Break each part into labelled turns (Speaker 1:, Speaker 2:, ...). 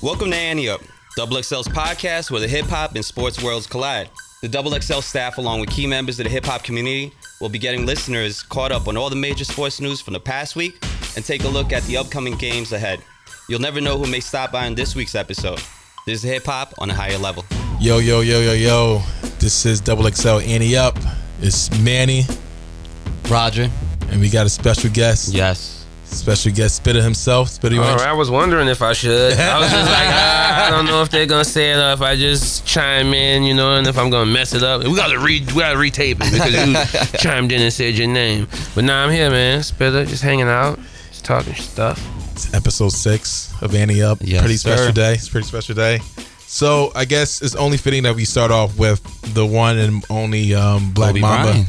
Speaker 1: Welcome to Ante Up, Double XL's podcast where the hip hop and sports worlds collide. The Double XL staff, along with key members of the hip hop community, will be getting listeners caught up on all the major sports news from the past week and take a look at the upcoming games ahead. You'll never know who may stop by on this week's episode. This is hip hop on a higher level.
Speaker 2: Yo, yo, yo, yo, yo. This is Double XL Ante Up. It's Manny,
Speaker 3: Roger.
Speaker 2: and we got a special guest.
Speaker 3: Yes.
Speaker 2: Special guest, Spitta himself. Spitta, you
Speaker 4: right, I was wondering if I should. I was just like, ah, I don't know if they're gonna say it or if I just chime in, you know, and if I'm gonna mess it up. We gotta re, we gotta retape it because you chimed in and said your name. But now I'm here, man. Spitta, just hanging out, just talking stuff.
Speaker 2: It's episode six of Ante Up.
Speaker 3: Yes,
Speaker 2: pretty
Speaker 3: sir.
Speaker 2: special day. It's a pretty special day. So I guess it's only fitting that we start off with the one and only um, Black
Speaker 3: Kobe
Speaker 2: Mamba.
Speaker 3: Bryant.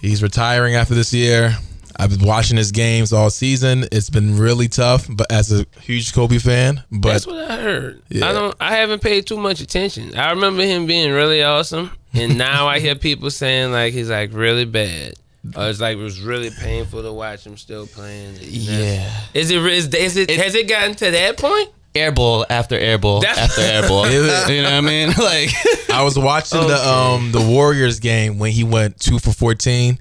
Speaker 2: He's retiring after this year. I've been watching his games all season. It's been really tough, but as a huge Kobe fan, but
Speaker 4: That's what I heard.
Speaker 2: Yeah.
Speaker 4: I don't. I haven't paid too much attention. I remember him being really awesome, and now I hear people saying like he's like really bad. Or it's like it was really painful to watch him still playing.
Speaker 3: Yeah.
Speaker 4: Is it? Is, is it? Has it gotten to that point?
Speaker 3: Airball after airball
Speaker 4: That's-
Speaker 3: after airball. you know what I mean? Like
Speaker 2: I was watching the um the Warriors game when he went two for fourteen.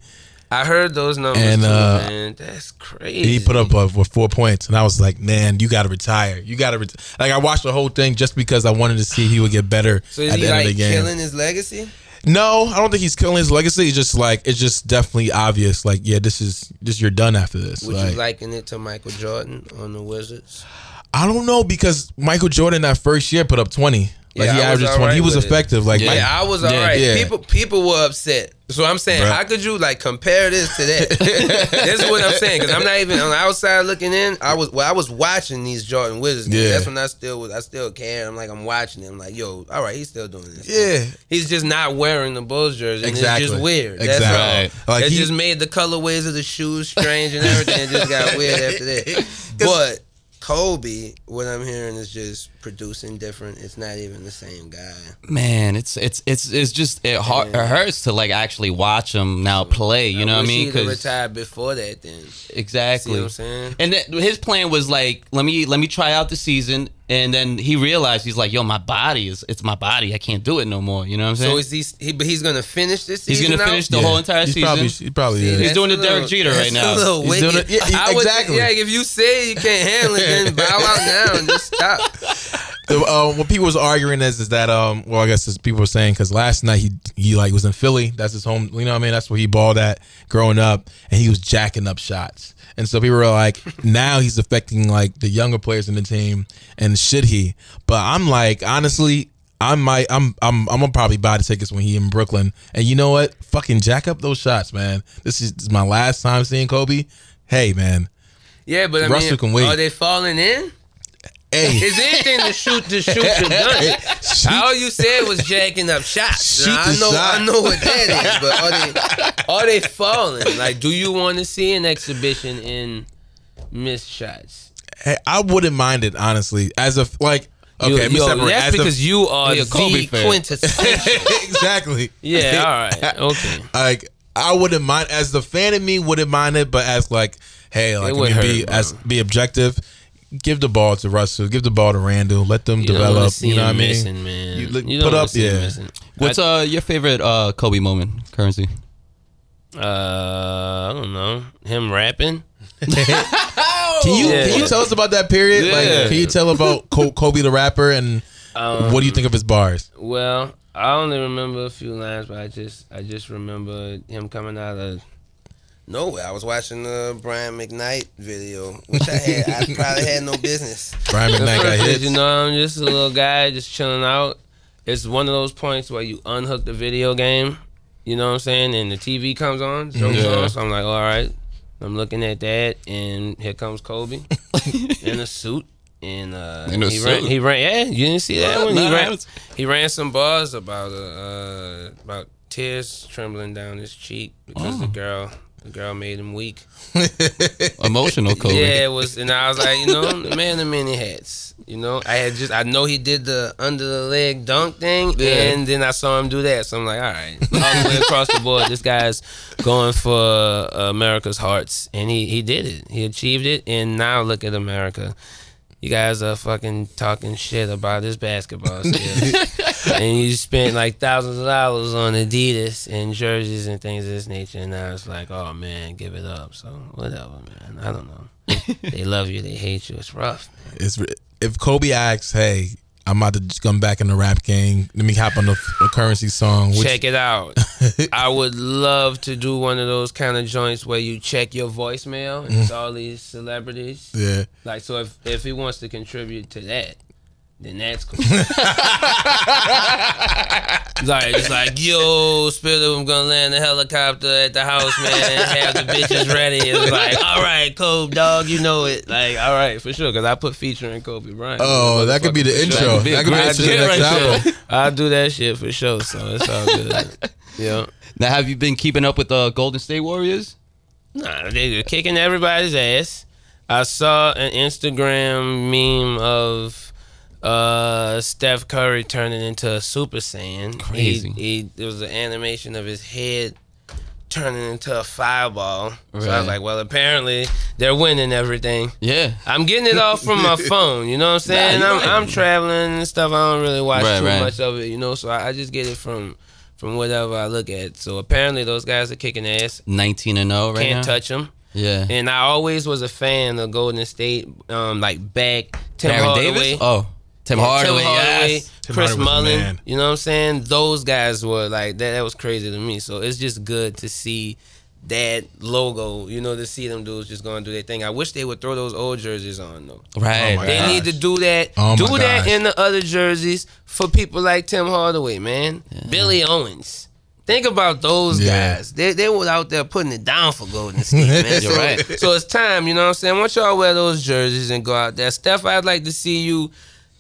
Speaker 4: I heard those numbers
Speaker 2: And,
Speaker 4: too,
Speaker 2: uh,
Speaker 4: man. That's crazy.
Speaker 2: He put up uh, with four points, and I was like, "Man, you got to retire. You got to ret-. like." I watched the whole thing just because I wanted to see if he would get better
Speaker 4: So is
Speaker 2: at
Speaker 4: he
Speaker 2: the end
Speaker 4: like
Speaker 2: of the game.
Speaker 4: killing his legacy?
Speaker 2: No, I don't think he's killing his legacy. It's just like it's just definitely obvious. Like, yeah, this is this. You're done after this.
Speaker 4: Would
Speaker 2: Like,
Speaker 4: you liken it to Michael Jordan on the Wizards?
Speaker 2: I don't know because Michael Jordan that first year put up twenty. Like
Speaker 4: Yeah,
Speaker 2: he
Speaker 4: I was
Speaker 2: averaged twenty.
Speaker 4: right
Speaker 2: he was
Speaker 4: with it.
Speaker 2: effective. Like,
Speaker 3: Yeah.
Speaker 2: Mike-
Speaker 4: I was
Speaker 3: Yeah.
Speaker 4: alright.
Speaker 2: Yeah.
Speaker 4: People people were upset. So I'm saying,
Speaker 2: Bruh.
Speaker 4: how could you like compare this to that? this is what I'm saying because I'm not even on the outside looking in. I was well, I was watching these Jordan Wizards.
Speaker 2: Yeah.
Speaker 4: That's when I still was. I still care. I'm like I'm watching him. Like yo, all right, he's still doing this.
Speaker 2: yeah,
Speaker 4: He's just not wearing the Bulls jersey. And
Speaker 2: Exactly.
Speaker 4: It's just weird. That's
Speaker 2: Exactly.
Speaker 4: all.
Speaker 2: Like
Speaker 4: it
Speaker 2: he-
Speaker 4: just made the colorways of the shoes strange and everything. It just got weird after that. But Kobe, what I'm hearing is just producing different. It's not even the same guy.
Speaker 3: man, it's it's it's it's just it, hurt, it hurts to like actually watch him now play. You know what I mean?
Speaker 4: he'd have
Speaker 3: 'Cause-
Speaker 4: retired before that. Then
Speaker 3: exactly.
Speaker 4: See what I'm saying?
Speaker 3: And then his plan was like, let me let me try out the season, and then he realized he's like, yo, my body is it's my body. I can't do it no more. You know what I'm saying?
Speaker 4: So is he? he but he's gonna finish this season?
Speaker 3: he's gonna
Speaker 4: out?
Speaker 3: finish the
Speaker 2: Yeah.
Speaker 3: whole entire
Speaker 2: he's
Speaker 3: season.
Speaker 2: Probably, he probably
Speaker 4: See,
Speaker 2: is.
Speaker 3: He's doing
Speaker 4: a
Speaker 3: the Derek
Speaker 4: little-
Speaker 3: Jeter right now.
Speaker 2: He's doing it- yeah, he-
Speaker 4: I would-
Speaker 2: exactly.
Speaker 4: yeah, if you say you can't handle it, then bow out now and just stop.
Speaker 2: the, uh, what people was arguing is is that um well I guess as people were saying because last night he he like was in Philly. That's his home you know what I mean? That's where he balled at growing up and he was jacking up shots. And so people were like now he's affecting like the younger players in the team and should he? But I'm like honestly I might I'm I'm I'm gonna probably buy the tickets when he in Brooklyn. And you know what? Fucking jack up those shots man. This is, this is my last time seeing Kobe. Hey man.
Speaker 4: Yeah, but I
Speaker 2: Russell
Speaker 4: mean,
Speaker 2: can wait.
Speaker 4: are they falling in?
Speaker 2: Hey
Speaker 4: Is anything to shoot to shoot your gun?
Speaker 2: shoot-
Speaker 4: All you said was jacking up shots.
Speaker 2: Shoot
Speaker 4: Now, I know,
Speaker 2: shot.
Speaker 4: I know what that is, but are they are they falling? Like, do you want to see an exhibition in missed shots?
Speaker 2: Hey, I wouldn't mind it honestly. As a like, okay,
Speaker 4: You-
Speaker 2: let me
Speaker 4: yo,
Speaker 2: separate.
Speaker 4: That's
Speaker 2: As a-
Speaker 4: because you are
Speaker 3: He a
Speaker 4: the
Speaker 3: Kobe fan.
Speaker 4: quintessential.
Speaker 2: exactly.
Speaker 4: yeah, all right, okay.
Speaker 2: Like I wouldn't mind as the fan in me wouldn't mind it, but as like, hey, like
Speaker 4: would
Speaker 2: can we be
Speaker 4: bro.
Speaker 2: as be objective. Give the ball to Russell. Give the ball to Randle. Let them
Speaker 4: You don't
Speaker 2: develop.
Speaker 4: see
Speaker 2: You know
Speaker 4: him
Speaker 2: what I mean?
Speaker 4: Missing, man.
Speaker 2: You look-
Speaker 4: You
Speaker 2: put
Speaker 4: don't wanna
Speaker 2: up,
Speaker 4: see him
Speaker 2: yeah.
Speaker 4: missing.
Speaker 3: What's uh your favorite uh Kobe moment Curren$y?
Speaker 4: Uh, I don't know. Him rapping.
Speaker 2: Can you
Speaker 4: Yeah.
Speaker 2: can you tell us about that period?
Speaker 4: Yeah.
Speaker 2: Like, can you tell about Kobe the rapper and
Speaker 4: Um,
Speaker 2: what do you think of his bars?
Speaker 4: Well, I only remember a few lines, but I just I just remember him coming out of nowhere. I was watching the Brian McKnight video, which I had I probably had no business.
Speaker 2: Brian
Speaker 4: The
Speaker 2: McKnight got hit.
Speaker 4: you know, I'm just a little guy just chilling out. It's one of those points where you unhook the video game, you know what I'm saying, and the TV comes on, shows
Speaker 3: Yeah.
Speaker 4: on. So I'm like, all right. I'm looking at that, and here comes Kobe in a suit. And uh,
Speaker 3: In a
Speaker 4: he ran. He ran. Yeah, you didn't see that one. He
Speaker 3: Nah,
Speaker 4: ran.
Speaker 3: was-
Speaker 4: He ran some bars about uh, uh about tears trembling down his cheek because
Speaker 3: Oh.
Speaker 4: the girl the girl made him weak.
Speaker 3: Emotional Kobe.
Speaker 4: Yeah, it was, and I was like, you know, the man of many hats. You know, I had just I know he did the under the leg dunk thing,
Speaker 3: Yeah.
Speaker 4: and then I saw him do that. So I'm like, all right, all the way across the board, this guy's going for uh, America's hearts, and he he did it. He achieved it, and now look at America. you guys are fucking talking shit about this basketball and you spent like thousands of dollars on Adidas and jerseys and things of this nature, and now it's like, oh man, give it up. So whatever, man. I don't know. they love you, they hate you. It's rough.
Speaker 2: It's if Kobe asks, "Hey, I'm about to come back in the rap game. Let me hop on the, the Curren$y song." Which,
Speaker 4: check it out. I would love to do one of those kind of joints where you check your voicemail and it's mm-hmm. all these celebrities.
Speaker 2: Yeah,
Speaker 4: Like so, if if he wants to contribute to that, then that's cool. like it's like, yo, Spitta, I'm gonna land the helicopter at the house, man. Have the bitches ready. It's like, all right, Kobe, dog, you know it. Like, all right, for sure, because I put featuring Kobe Bryant.
Speaker 2: Oh, that could be the
Speaker 4: For sure.
Speaker 2: intro.
Speaker 4: That could be,
Speaker 2: That could be
Speaker 4: I
Speaker 2: the
Speaker 4: do
Speaker 2: next
Speaker 4: right
Speaker 2: album.
Speaker 4: there. I'll do that shit for sure. So it's all good. yeah.
Speaker 3: Now, have you been keeping up with the Golden State Warriors?
Speaker 4: Nah, they're kicking everybody's ass. I saw an Instagram meme of uh, Steph Curry turning into a Super Saiyan.
Speaker 3: Crazy.
Speaker 4: He, he, there was an animation of his head turning into a fireball. So I was like, well, apparently they're winning everything.
Speaker 3: Yeah.
Speaker 4: I'm getting it off from my phone. You know what I'm saying?
Speaker 3: Nah,
Speaker 4: I'm,
Speaker 3: right.
Speaker 4: I'm traveling and stuff. I don't really watch
Speaker 3: Right,
Speaker 4: too
Speaker 3: right.
Speaker 4: much of it, you know. So I, I just get it from from whatever I look at. So apparently those guys are kicking ass.
Speaker 3: 19 and 0 right
Speaker 4: Can't
Speaker 3: now.
Speaker 4: touch them.
Speaker 3: Yeah.
Speaker 4: And I always was a fan of Golden State, um, like back Tim
Speaker 3: Baron
Speaker 4: Hardaway.
Speaker 3: Davis? Oh, Tim
Speaker 4: Yeah,
Speaker 3: Hardaway. yes.
Speaker 2: Tim
Speaker 4: Chris
Speaker 2: Hardaway was the Mullin.
Speaker 4: You know what I'm saying? Those guys were like that. That was crazy to me. So it's just good to see that logo. You know, to see them dudes just going to do their thing. I wish they would throw those old jerseys on though.
Speaker 3: Right.
Speaker 2: Oh
Speaker 4: They
Speaker 2: gosh.
Speaker 4: need to do that.
Speaker 2: Oh
Speaker 4: do that
Speaker 2: gosh.
Speaker 4: in the other jerseys for people like Tim Hardaway, man. Billy Owens. Think about those
Speaker 2: Yeah.
Speaker 4: guys. They they were out there putting it down for Golden State, man.
Speaker 3: You're
Speaker 4: so,
Speaker 3: right.
Speaker 4: so it's time, you know what I'm saying? Once y'all wear those jerseys and go out there, Steph, I'd like to see you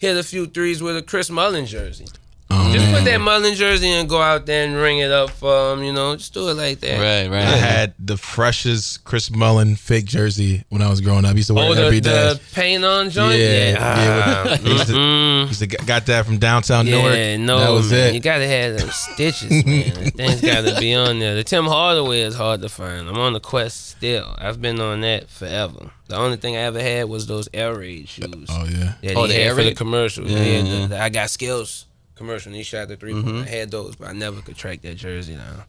Speaker 4: hit a few threes with a Chris Mullin jersey.
Speaker 2: Oh,
Speaker 4: Just
Speaker 2: man.
Speaker 4: put that Mullin jersey and go out there and ring it up for him, you know. Just do it like that.
Speaker 3: Right, right.
Speaker 2: I had the freshest Chris Mullin fake jersey when I was growing up. I used to wear
Speaker 4: Oh,
Speaker 2: it
Speaker 4: the,
Speaker 2: every day.
Speaker 4: the paint on joint?
Speaker 2: Yeah,
Speaker 4: Yeah.
Speaker 2: yeah,
Speaker 4: Ah,
Speaker 2: used to-. Used to got that from downtown
Speaker 4: Yeah,
Speaker 2: Newark.
Speaker 4: no,
Speaker 2: that was
Speaker 4: man.
Speaker 2: it.
Speaker 4: You gotta have them stitches, man. Things gotta be on there. The Tim Hardaway is hard to find. I'm on the quest still. I've been on that forever. The only thing I ever had was those Air Raid shoes.
Speaker 2: oh yeah.
Speaker 4: that
Speaker 3: Oh,
Speaker 4: he
Speaker 3: the
Speaker 4: had
Speaker 3: Air
Speaker 4: for the
Speaker 3: Raid?
Speaker 4: commercial.
Speaker 3: Yeah,
Speaker 4: Yeah,
Speaker 3: yeah,
Speaker 4: the- the I got skills commercial. And he shot the 3
Speaker 3: Mm-hmm.
Speaker 4: I had those, but I never could track that jersey down.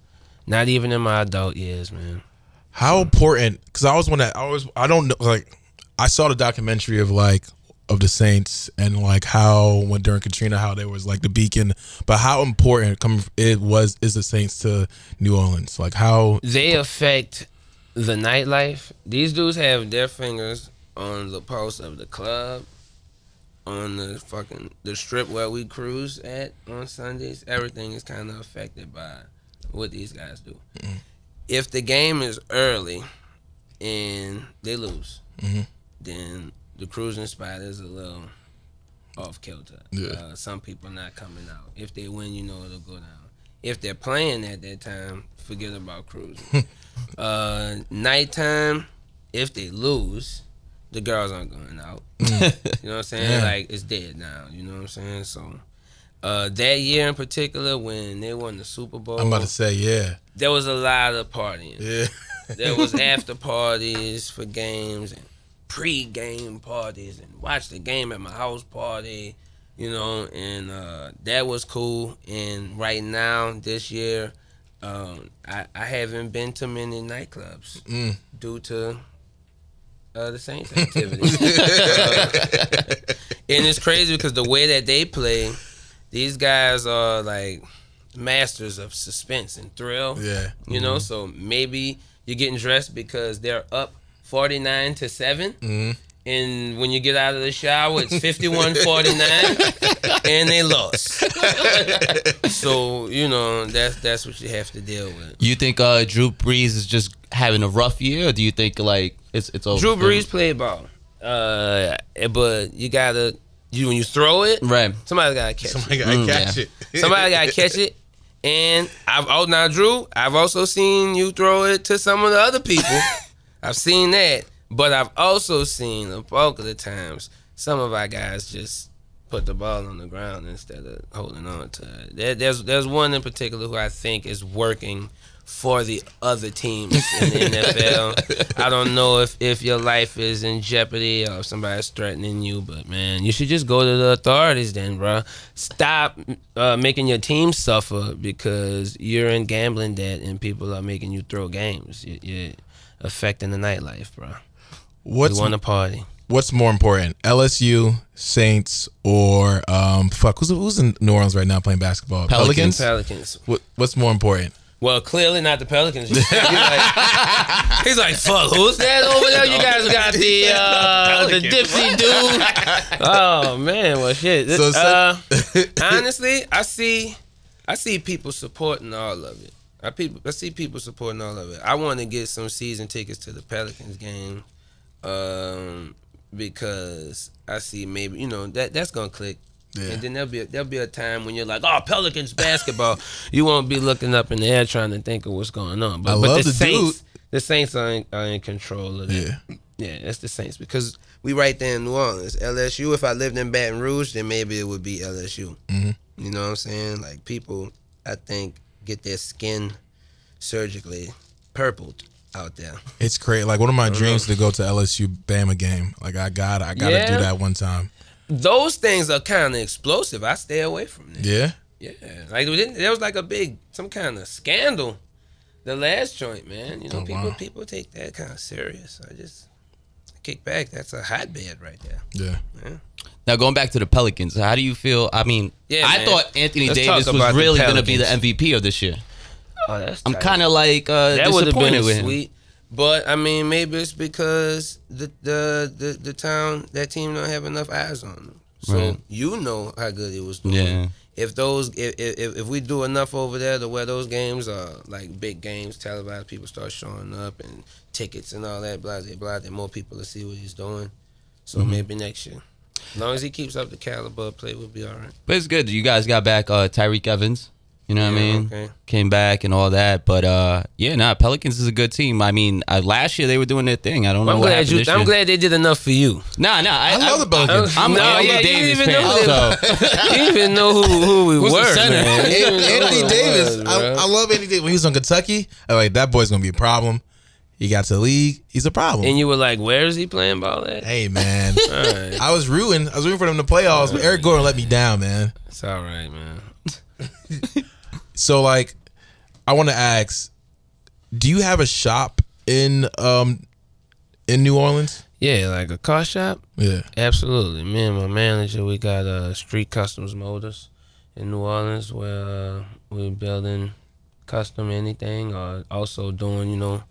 Speaker 4: Not even in my adult years, man.
Speaker 2: How important? Because I was one that I was. I don't know. Like I saw the documentary of like of the Saints and like how when during Katrina how there was like the beacon, but how important come it was is the Saints to New Orleans? Like how?
Speaker 4: they affect the nightlife. These dudes have their fingers on the pulse of the club, on the fucking the strip where we cruise at on Sundays. Everything is kind of affected by what these guys do. If the game is early and they lose,
Speaker 2: Mhm.
Speaker 4: then the cruising spot is a little off kilter.
Speaker 2: Yeah.
Speaker 4: Uh, some people not coming out. If they win, you know it'll go down. If they're playing at that time, forget about cruising. uh, nighttime, if they lose, the girls aren't going out. you know what I'm saying?
Speaker 2: Yeah.
Speaker 4: Like it's dead now. You know what I'm saying? So. Uh, that year in particular, when they won the Super Bowl,
Speaker 2: I'm about to say yeah,
Speaker 4: there was a lot of partying.
Speaker 2: yeah.
Speaker 4: There was after parties for games and pre-game parties and watch the game at my house party, you know, and uh, that was cool. And right now, this year, um, I, I haven't been to many nightclubs
Speaker 2: Mm.
Speaker 4: due to uh, the Saints activities. Uh, and it's crazy because the way that they play, these guys are like masters of suspense and thrill.
Speaker 2: Yeah.
Speaker 4: You know, so maybe you're getting dressed because they're up 49 to 7.
Speaker 2: Mhm.
Speaker 4: And when you get out of the shower, it's 51 49, and they lost. so, you know, that's that's what you have to deal with.
Speaker 3: You think uh, Drew Brees is just having a rough year, or do you think like it's it's over?
Speaker 4: Drew
Speaker 3: for him?
Speaker 4: Brees played ball. Uh, but you gotta, you when you throw it,
Speaker 3: right?
Speaker 4: somebody gotta catch
Speaker 2: Somebody
Speaker 4: it.
Speaker 2: gotta
Speaker 3: Mm,
Speaker 2: catch
Speaker 3: yeah.
Speaker 2: it.
Speaker 4: Somebody gotta catch it. And I've oh now Drew, I've also seen you throw it to some of the other people. I've seen that, but I've also seen the bulk of the times some of our guys just put the ball on the ground instead of holding on to it. There, there's there's one in particular who I think is working for the other teams in the NFL. I don't know if, if your life is in jeopardy or if somebody's threatening you, but man, you should just go to the authorities then, bro. Stop uh, making your team suffer because you're in gambling debt and people are making you throw games. You- You're affecting the nightlife, bro.
Speaker 2: What's
Speaker 4: we want to party.
Speaker 2: What's more important, LSU, Saints, or um, fuck? Who's who's in New Orleans right now playing basketball?
Speaker 3: Pelicans.
Speaker 4: Pelicans.
Speaker 2: What, what's more important?
Speaker 4: Well, clearly not the Pelicans. he's, like, he's like, fuck, who's that over there? You guys got the uh, the dipsy dude. Oh man, well shit.
Speaker 2: So, so-
Speaker 4: uh, honestly, I see, I see people supporting all of it. I people, I see people supporting all of it. I want to get some season tickets to the Pelicans game, um, because I see maybe you know that that's gonna click.
Speaker 2: Yeah.
Speaker 4: And then there'll be a, there'll be a time when you're like, oh, Pelicans basketball. you won't be looking up in the air trying to think of what's going on. But,
Speaker 2: I
Speaker 4: but the,
Speaker 2: the
Speaker 4: Saints,
Speaker 2: dude.
Speaker 4: the Saints are in, are in control of that.
Speaker 2: Yeah.
Speaker 4: Yeah, that's the Saints because we right there in New Orleans. LSU. If I lived in Baton Rouge, then maybe it would be LSU.
Speaker 2: Mhm.
Speaker 4: You know what I'm saying? Like people, I think get their skin surgically purpled out there.
Speaker 2: It's crazy. Like one of my dreams to go to LSU Bama game. Like I got, I got to
Speaker 4: Yeah.
Speaker 2: do that one time.
Speaker 4: Those things are kind of explosive. I stay away from them.
Speaker 2: Yeah.
Speaker 4: Yeah, like we didn't, there was like a big some kind of scandal. The last joint, man. You know,
Speaker 2: Oh,
Speaker 4: people
Speaker 2: wow.
Speaker 4: people take that kind of serious. I just kick back. That's a hotbed right there.
Speaker 2: Yeah.
Speaker 3: Now going back to the Pelicans, how do you feel? I mean,
Speaker 4: Yeah,
Speaker 3: I
Speaker 4: man.
Speaker 3: thought Anthony
Speaker 4: Let's
Speaker 3: Davis was really going to be the MVP of this year.
Speaker 4: Oh, that's
Speaker 3: I'm kind of like uh,
Speaker 4: that
Speaker 3: disappointed
Speaker 4: been
Speaker 3: with him.
Speaker 4: sweet. But I mean, maybe it's because the the the, the town that team don't have enough eyes on them. So
Speaker 3: Right.
Speaker 4: you know how good he was doing.
Speaker 3: Yeah.
Speaker 4: If those if, if if we do enough over there to where those games are like big games, televised, people start showing up and tickets and all that, blah blah blah, then more people will see what he's doing. So
Speaker 3: Mm-hmm.
Speaker 4: maybe next year. As long as he keeps up the caliber of play, we'll be all right.
Speaker 3: But it's good. You guys got back uh, Tyreke Evans. You know what I mean?
Speaker 4: okay.
Speaker 3: Came back and all that. But uh, yeah, nah, Pelicans is a good team. I mean, uh, last year they were doing their thing. I don't know
Speaker 4: I'm
Speaker 3: what
Speaker 4: glad
Speaker 3: happened
Speaker 4: you.
Speaker 3: this
Speaker 4: I'm
Speaker 3: year.
Speaker 4: glad they did enough for you.
Speaker 3: Nah, nah. I,
Speaker 2: I love the Pelicans.
Speaker 3: I'm
Speaker 4: No,
Speaker 3: an Anthony
Speaker 4: yeah, you
Speaker 3: Davis
Speaker 4: didn't even
Speaker 3: fan.
Speaker 4: know
Speaker 3: So
Speaker 4: You didn't even know who, who we
Speaker 3: Who's the
Speaker 4: were,
Speaker 3: center?
Speaker 4: man. You didn't know
Speaker 2: Anthony Davis.
Speaker 4: was,
Speaker 2: I. I love Anthony Davis. When he was on Kentucky, I'm like that boy's gonna be a problem. He got to the league. He's a problem.
Speaker 4: And you were like, "Where is he playing ball at?"
Speaker 2: hey man,
Speaker 4: All right,
Speaker 2: I was rooting. I was rooting for them in the playoffs, but Eric Gordon let me down, man.
Speaker 4: it's all right, man.
Speaker 2: So like, I want to ask, do you have a shop in um in New Orleans?
Speaker 4: Yeah, like a car shop.
Speaker 2: Yeah.
Speaker 4: Absolutely. Me and my manager, we got uh, Street Customs Motors in New Orleans, where uh, we're building custom anything, or also doing, you know,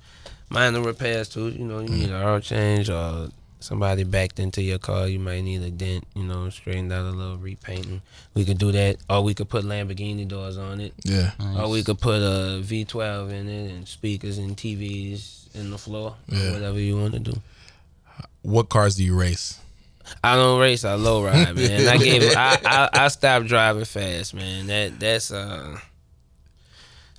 Speaker 4: minor repairs too. You know, you need an oil change, or somebody backed into your car, you might need a dent. You know, straightened out a little repainting. We could do that, or we could put Lamborghini doors on it.
Speaker 2: Yeah.
Speaker 4: Or we could put a V12 in it and speakers and TVs in the floor,
Speaker 2: Yeah.
Speaker 4: or whatever you want to do.
Speaker 2: What cars do you race?
Speaker 4: I don't race. I low ride, man. I gave. I, I I stopped driving fast, man. That that's uh.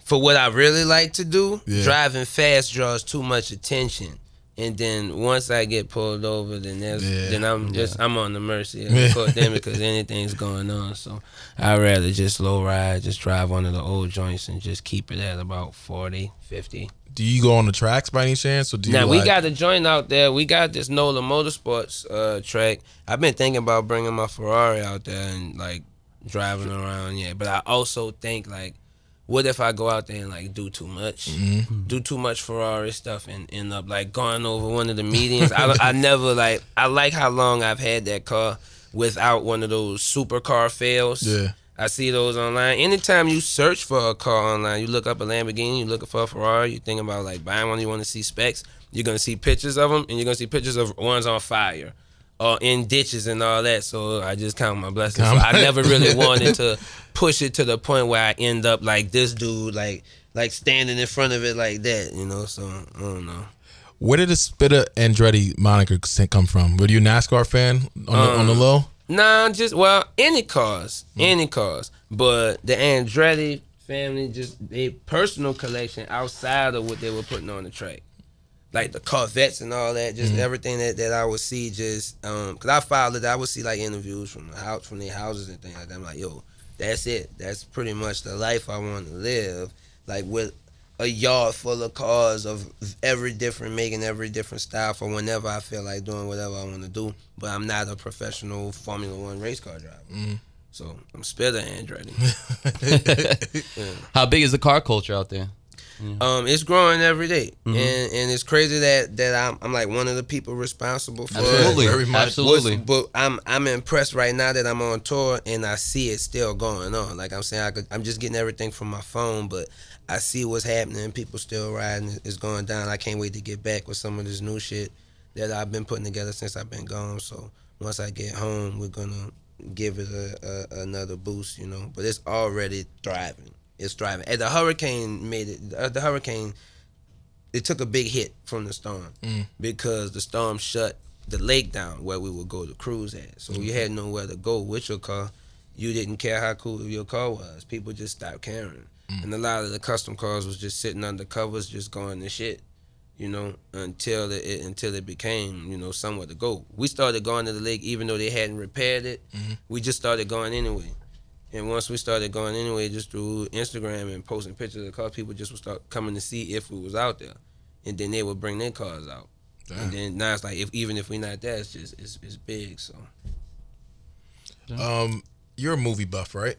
Speaker 4: For what I really like to do,
Speaker 2: Yeah.
Speaker 4: driving fast draws too much attention, and then once I get pulled over, then there's
Speaker 2: Yeah.
Speaker 4: then I'm just I'm on the mercy of the court then because anything's going on. So I'd rather just low ride, just drive one of the old joints and just keep it at about 40, 50.
Speaker 2: Do you go on the tracks by any chance, or do you?
Speaker 4: Now we got a joint out there. We got this NOLA Motorsports uh, track. I've been thinking about bringing my Ferrari out there and like driving around. Yeah, but I also think like, what if I go out there and like do too much,
Speaker 2: Mm-hmm.
Speaker 4: do too much Ferrari stuff and end up like going over one of the medians? I, I never like. I like how long I've had that car without one of those supercar fails.
Speaker 2: Yeah.
Speaker 4: I see those online. Anytime you search for a car online, you look up a Lamborghini, you looking for a Ferrari, you think about like buying one, you want to see specs, you're gonna see pictures of them, and you're gonna see pictures of ones on fire or in ditches and all that. So I just count my blessings. So I never really wanted to push it to the point where I end up like this dude, like like standing in front of it like that, you know. So I don't know.
Speaker 2: Where did the Spitta Andretti moniker come from? Were you a NASCAR fan on the, on the low?
Speaker 4: Nah, just well, any cars,
Speaker 2: Hmm.
Speaker 4: any cars. But the Andretti family just they personal collection outside of what they were putting on the track. Like the Corvettes and all that, just everything that, that I would see just um cause I followed it, I would see like interviews from the house from their houses and things like that. I'm like, yo, that's it. That's pretty much the life I want to live. Like with a yard full of cars of every different making, every different style for whenever I feel like doing whatever I want to do. But I'm not a professional Formula One race car driver.
Speaker 2: Mm.
Speaker 4: So I'm the Andretti.
Speaker 3: How big is the car culture out there?
Speaker 4: Um, it's growing every day.
Speaker 3: Mm-hmm.
Speaker 4: and and it's crazy that that I'm I'm like one of the people responsible for
Speaker 3: Absolutely,
Speaker 4: it.
Speaker 2: very much.
Speaker 3: absolutely.
Speaker 4: But I'm I'm impressed right now that I'm on tour and I see it still going on. Like I'm saying, I could, I'm just getting everything from my phone, but I see what's happening. People still riding. It's going down. I can't wait to get back with some of this new shit that I've been putting together since I've been gone. So once I get home, we're gonna give it a, a another boost, you know. But it's already thriving. It's thriving. And the hurricane made it. Uh, the hurricane it took a big hit from the storm mm. because the storm shut the lake down where we would go to cruise at. So you mm-hmm. had nowhere to go with your car. You didn't care how cool your car was. People just stopped caring. Mm. And a lot of the custom cars was just sitting under covers, just going to shit, you know, until it, it until it became, you know, somewhere to go. We started going to the lake even though they hadn't repaired it. Mm-hmm. We just started going anyway. And once we started going anyway, just through Instagram and posting pictures of the cars, people just would start coming to see if we was out there, and then they would bring their cars out. And then now it's like if even if we not there, it's just it's, it's big. So
Speaker 2: Um, you're a movie buff, right?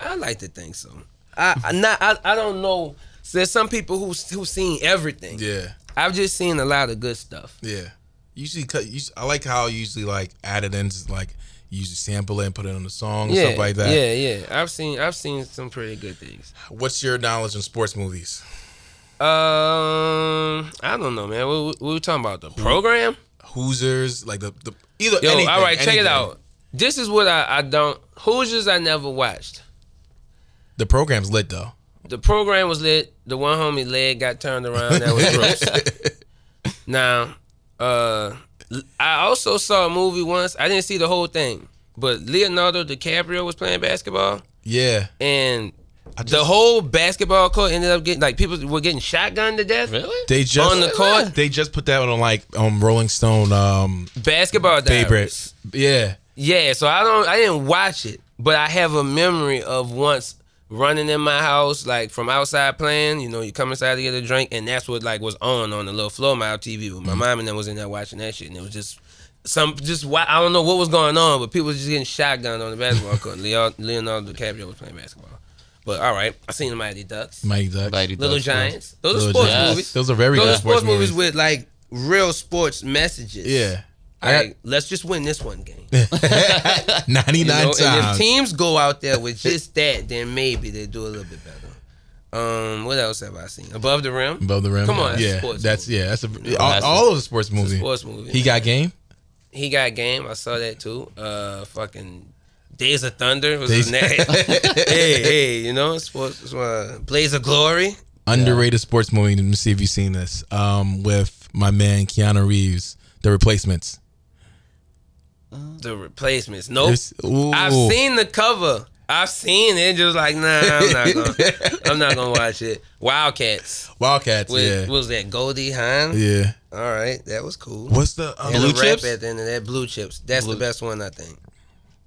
Speaker 4: I like to think so. I, I not I, I don't know. There's some people who who seen everything.
Speaker 2: Yeah,
Speaker 4: I've just seen a lot of good stuff.
Speaker 2: yeah. Usually, cut. us- I like how usually like added in like you usually sample it and put it on the song and
Speaker 4: Yeah,
Speaker 2: stuff like that.
Speaker 4: yeah, yeah. I've seen I've seen some pretty good things.
Speaker 2: What's your knowledge in sports movies?
Speaker 4: Um, I don't know, man. What, what we talking about? The program?
Speaker 2: Hoosiers, like the the either.
Speaker 4: Yo,
Speaker 2: anything,
Speaker 4: all right, check it out. This is what I, I don't. Hoosiers I never watched.
Speaker 2: The program's lit though.
Speaker 4: The program was lit. The one homie leg got turned around. That was gross. now, uh, I also saw a movie once. I didn't see the whole thing, but Leonardo DiCaprio was playing basketball,
Speaker 2: Yeah,
Speaker 4: and
Speaker 2: I
Speaker 4: the whole basketball court ended up getting like people were getting shotgunned to death.
Speaker 3: Really?
Speaker 2: they just
Speaker 4: On the court?
Speaker 2: They just put that on like um Rolling Stone um
Speaker 4: Basketball
Speaker 2: favorite.
Speaker 4: diaries.
Speaker 2: Yeah,
Speaker 4: Yeah, so I don't I didn't watch it, but I have a memory of once running in my house like from outside playing, you know, you come inside to get a drink and that's what like was on on the little floor mile TV with my mm-hmm. mom and then was in there watching that shit and it was just some just wa- I don't know what was going on, but people was just getting shotgunned on the basketball court. Leo- Leonardo DiCaprio was playing basketball. But all right, I seen the Mighty Ducks,
Speaker 2: Mighty Ducks.
Speaker 3: Mighty
Speaker 4: Little
Speaker 3: Ducks,
Speaker 4: Giants. Those are
Speaker 2: Little
Speaker 4: sports
Speaker 3: Giants.
Speaker 4: movies.
Speaker 2: Those are very
Speaker 4: Those
Speaker 2: good
Speaker 4: sports
Speaker 2: sports
Speaker 4: movies
Speaker 2: movies.
Speaker 4: with like real sports messages.
Speaker 2: Yeah, I
Speaker 4: Like, let's just win this one game.
Speaker 2: 99
Speaker 4: You
Speaker 2: nine
Speaker 4: know, and if
Speaker 2: times.
Speaker 4: teams go out there with just that, then maybe they do a little bit better. Um, what else have I seen? Above the rim.
Speaker 2: Above the rim.
Speaker 4: Come on, that's
Speaker 2: yeah,
Speaker 4: sports
Speaker 2: that's
Speaker 4: movie.
Speaker 2: yeah, that's a
Speaker 3: that's
Speaker 2: all,
Speaker 3: a-
Speaker 2: all of the sports movie.
Speaker 4: sports movie.
Speaker 2: He got game.
Speaker 4: he got game. I saw that too. Uh, fucking Days of Thunder was
Speaker 2: Days-
Speaker 4: his name. hey, hey, you know, sports. Uh, Blaze of Glory.
Speaker 2: Underrated sports movie. Let me see if you've seen this. Um, with my man Keanu Reeves, The Replacements.
Speaker 4: The replacements. Nope. I've seen the cover. I've seen it. Just like nah, I'm not gonna. I'm not gonna watch it. Wildcats.
Speaker 2: Wildcats.
Speaker 4: With
Speaker 2: yeah,
Speaker 4: what was that Goldie Hawn?
Speaker 2: yeah.
Speaker 4: All right, that was cool.
Speaker 2: What's the um,
Speaker 3: Blue Chips?
Speaker 4: at the end of that. Blue chips. That's
Speaker 3: Blue-
Speaker 4: the best one, I think.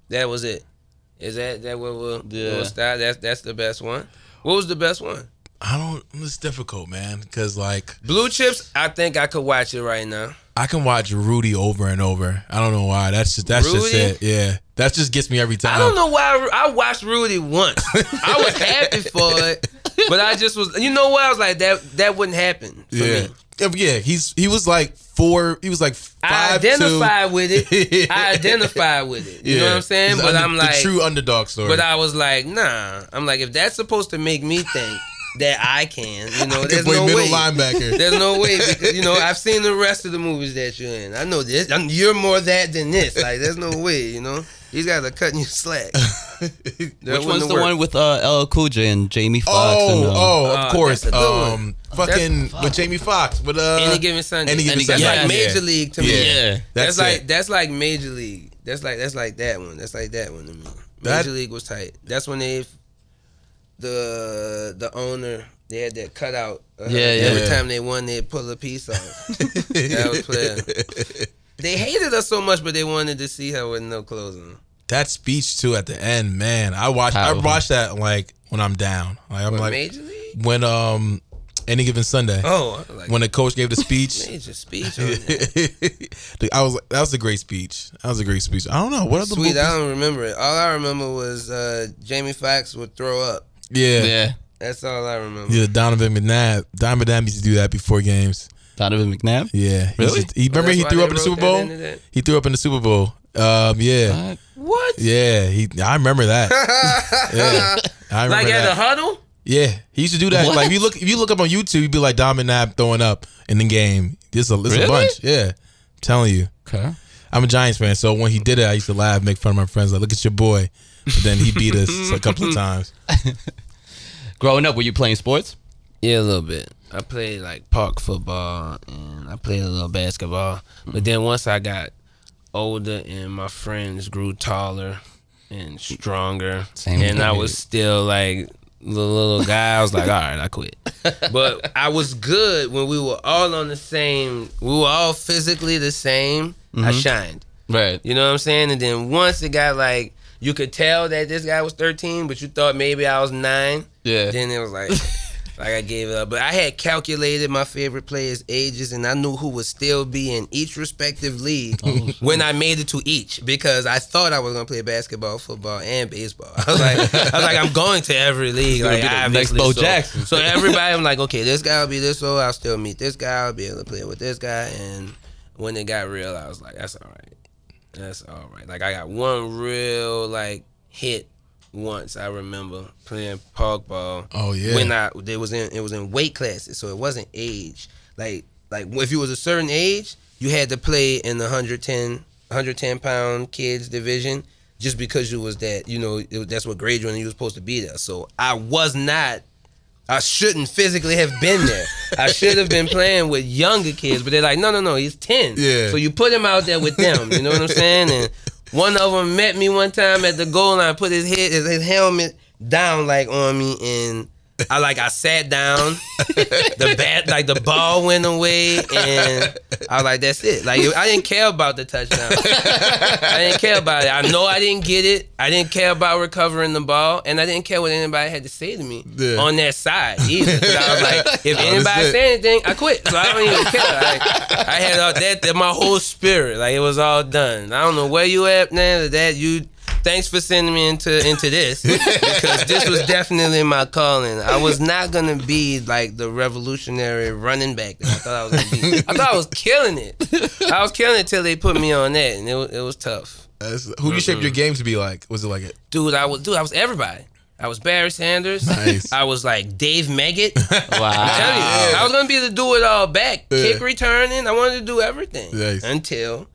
Speaker 4: That was it. Is that that what we'll,
Speaker 3: Yeah.
Speaker 4: we'll start? That's that's the best one. What was the best one?
Speaker 2: I don't. It's difficult, man, because like
Speaker 4: Blue chips. I think I could watch it right now.
Speaker 2: I can watch Rudy over and over. I don't know why. That's just that's just it. Yeah, that just gets me every time.
Speaker 4: I don't know why I, I watched Rudy once. I was happy for it, but I just was. You know what? I was like that. That wouldn't happen for
Speaker 2: Yeah.
Speaker 4: me.
Speaker 2: yeah, yeah. He's he was like four. He was like five.
Speaker 4: I
Speaker 2: five.
Speaker 4: identified with it. I identified with it. You know what I'm saying?
Speaker 2: He's
Speaker 4: But
Speaker 2: under-
Speaker 4: I'm like,
Speaker 2: the true underdog story.
Speaker 4: But I was like, nah. I'm like, if that's supposed to make me think that I can, you know,
Speaker 2: I can
Speaker 4: there's
Speaker 2: play
Speaker 4: no
Speaker 2: middle
Speaker 4: way.
Speaker 2: linebacker.
Speaker 4: There's no way because you know I've seen the rest of the movies that you're in. I know this. I'm, you're more that than this. Like, there's no way. You know, these guys are cutting you slack.
Speaker 3: Which one's the one with uh, LL Cool J and Jamie Foxx?
Speaker 2: Oh,
Speaker 3: and, uh,
Speaker 2: oh, of
Speaker 4: Uh,
Speaker 2: course.
Speaker 4: that's a good one.
Speaker 2: Um, fucking with Jamie Foxx. With uh,
Speaker 4: Any given Sunday?
Speaker 2: Any given
Speaker 3: Any
Speaker 2: Sunday.
Speaker 3: Given
Speaker 4: That's like
Speaker 3: Yeah.
Speaker 4: Major League to
Speaker 2: Yeah.
Speaker 4: me.
Speaker 3: Yeah.
Speaker 4: That's,
Speaker 2: That's,
Speaker 4: like that's like Major League. That's like that's like that one. That's like that one to me.
Speaker 2: That-
Speaker 4: Major League was tight. That's when they the the owner they had that cutout. of her.
Speaker 3: Yeah, yeah.
Speaker 4: Every time they won, they'd pull a piece off. that was player. They hated us so much, but they wanted to see her with no clothes on.
Speaker 2: that speech too at the end, man. I watch. I
Speaker 3: Powerful.
Speaker 2: watch that like when I'm down. Like I'm
Speaker 4: What,
Speaker 2: like
Speaker 4: Major League?
Speaker 2: when um any given Sunday.
Speaker 4: Oh, like
Speaker 2: When the coach gave the speech,
Speaker 4: major speech that.
Speaker 2: I was like, that was a great speech. That was a great speech. I don't know what other
Speaker 4: Sweet,
Speaker 2: movies-
Speaker 4: I don't remember it. All I remember was uh, Jamie Foxx would throw up.
Speaker 2: Yeah, yeah.
Speaker 3: Yeah.
Speaker 4: That's all I remember.
Speaker 2: Yeah, Donovan McNabb. Donovan McNabb used to do that before games.
Speaker 3: Donovan McNabb.
Speaker 2: Yeah,
Speaker 3: Really?
Speaker 2: just- he remember
Speaker 4: that's
Speaker 2: he threw up in the Super Bowl. He threw up in the Super Bowl. Um, yeah,
Speaker 3: What?
Speaker 4: What?
Speaker 2: yeah. He, I remember that. yeah, I remember
Speaker 4: Like at
Speaker 2: that.
Speaker 4: the huddle?
Speaker 2: Yeah, he used to do that.
Speaker 3: What?
Speaker 2: Like if you look, if you look up on YouTube, you'd be like Donovan McNabb throwing up in the game. There's a, there's a bunch. Yeah, I'm telling you.
Speaker 3: Okay.
Speaker 2: I'm a Giants fan, so when he did it, I used to laugh, make fun of my friends. Like, look at your boy. But then he beat us a couple of times.
Speaker 3: Growing up, were you playing sports?
Speaker 5: Yeah, a little bit. I played like park football and I played a little basketball. But then once I got older and my friends grew taller and stronger,
Speaker 3: Same
Speaker 5: and I was still like the little guy, I was like, all right, I quit.
Speaker 4: But I was good when we were all on the same. We were all physically the same. I mm-hmm. shined.
Speaker 3: Right.
Speaker 4: You know what I'm saying? And then once it got like, you could tell that this guy was 13, but you thought maybe I was nine.
Speaker 3: Yeah.
Speaker 4: Then it was like, like I gave it up. But I had calculated my favorite players' ages, and I knew who would still be in each respective league oh, when I made it to each because I thought I was gonna play basketball, football, and baseball. I was like, I was like, I'm going to every league. Like
Speaker 3: next Bo
Speaker 4: so,
Speaker 3: Jackson.
Speaker 4: So everybody, I'm like, okay, this guy will be this old. I'll still meet this guy. I'll be able to play with this guy. And when it got real, I was like, that's all right. That's all right. Like I got one real like hit once. I remember playing park ball.
Speaker 2: Oh, yeah.
Speaker 4: When I it was in it was in weight classes, so it wasn't age. Like like if you was a certain age, you had to play in the 110 110 pound kids division just because you was that you know it, that's what grade you were and you was supposed to be there. So I was not. I shouldn't physically have been there. I should have been playing with younger kids, but they're like, no, no, no, he's ten.
Speaker 2: Yeah.
Speaker 4: So you put him out there with them. You know what I'm saying? And one of them met me one time at the goal line, put his head, his helmet down like on me, and I like I sat down. the bat, like the ball went away, and I was like, that's it. Like I didn't care about the touchdown. I didn't care about it. I know I didn't get it. I didn't care about recovering the ball, and I didn't care what anybody had to say to me
Speaker 2: Yeah.
Speaker 4: on that side either. I was like, if anybody say anything, I quit. So I don't even care. Like, I had all that, that my whole spirit, like it was all done. I don't know where you at now. That you. Thanks for sending me into into this because this was definitely my calling. I was not gonna be like the revolutionary running back that I thought I was gonna be. I thought I was killing it. I was killing it till they put me on that, and it was, it was tough.
Speaker 2: That's- who you shaped your mm-hmm. game to be like? Was it like a
Speaker 4: Dude, I was dude, I was everybody. I was Barry Sanders.
Speaker 2: Nice.
Speaker 4: I was like Dave Meggett.
Speaker 3: Wow.
Speaker 4: Tell you, I was gonna be the do it all back, kick returning. I wanted to do everything
Speaker 2: Nice.
Speaker 4: until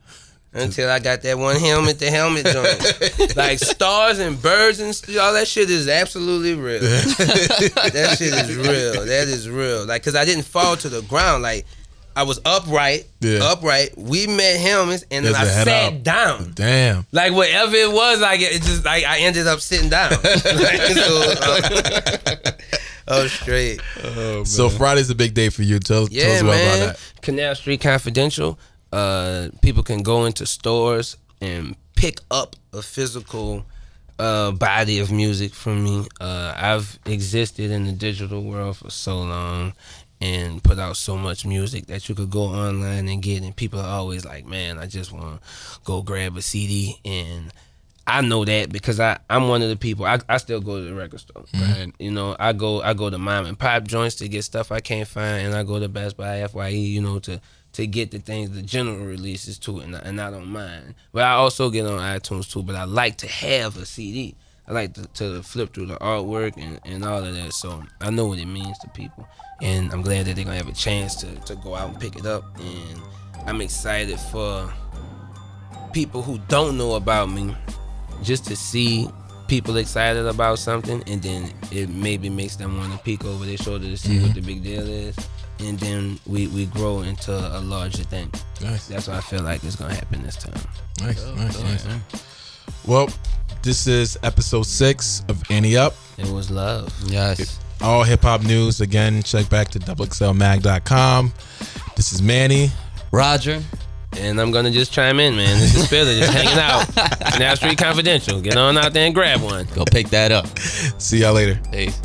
Speaker 4: until I got that one helmet to helmet joint. like stars and birds and st- all that shit is absolutely real. that shit is real. That is real. Like, cause I didn't fall to the ground. Like, I was upright,
Speaker 2: Yeah.
Speaker 4: upright. We met helmets, and then
Speaker 2: There's
Speaker 4: I
Speaker 2: a
Speaker 4: sat
Speaker 2: up.
Speaker 4: down.
Speaker 2: damn?
Speaker 4: Like whatever it was, like it just like I ended up sitting down. like, so, uh, oh, straight.
Speaker 2: So Friday's a big day for you. Tell, tell us
Speaker 4: man.
Speaker 2: about that.
Speaker 4: Canal Street Confidential. Uh, people can go into stores and pick up a physical uh, body of music from me. Uh, I've existed in the digital world for so long and put out so much music that you could go online and get, and people are always like, "Man, I just want to go grab a CD." And I know that because I I'm one of the people. I, I still go to the record store. Right. You know, I go I go to mom and pop joints to get stuff I can't find, and I go to Best Buy, Fye, you know, to to get the things the general releases too, and I, and I don't mind. But I also get on iTunes too. But I like to have a CD. I like to, to flip through the artwork and, and all of that. So I know what it means to people, and I'm glad that they're gonna have a chance to to go out and pick it up. And I'm excited for people who don't know about me just to see people excited about something and then it maybe makes them want to peek over their shoulder to see what mm-hmm. the big deal is and then we, we grow into a larger thing
Speaker 2: Nice,
Speaker 4: that's what i feel like is gonna happen this time
Speaker 2: nice, nice, nice. Well, this is episode six of Ante Up.
Speaker 4: it was love
Speaker 3: Yes.
Speaker 2: All hip hop news. Again, check back to doublexlmag.com. This is Manny.
Speaker 3: Roger.
Speaker 4: and i'm gonna just chime in man this is Spitta just hanging out now street confidential get on out there and grab one
Speaker 3: Go pick that up.
Speaker 2: See y'all later.
Speaker 3: Peace.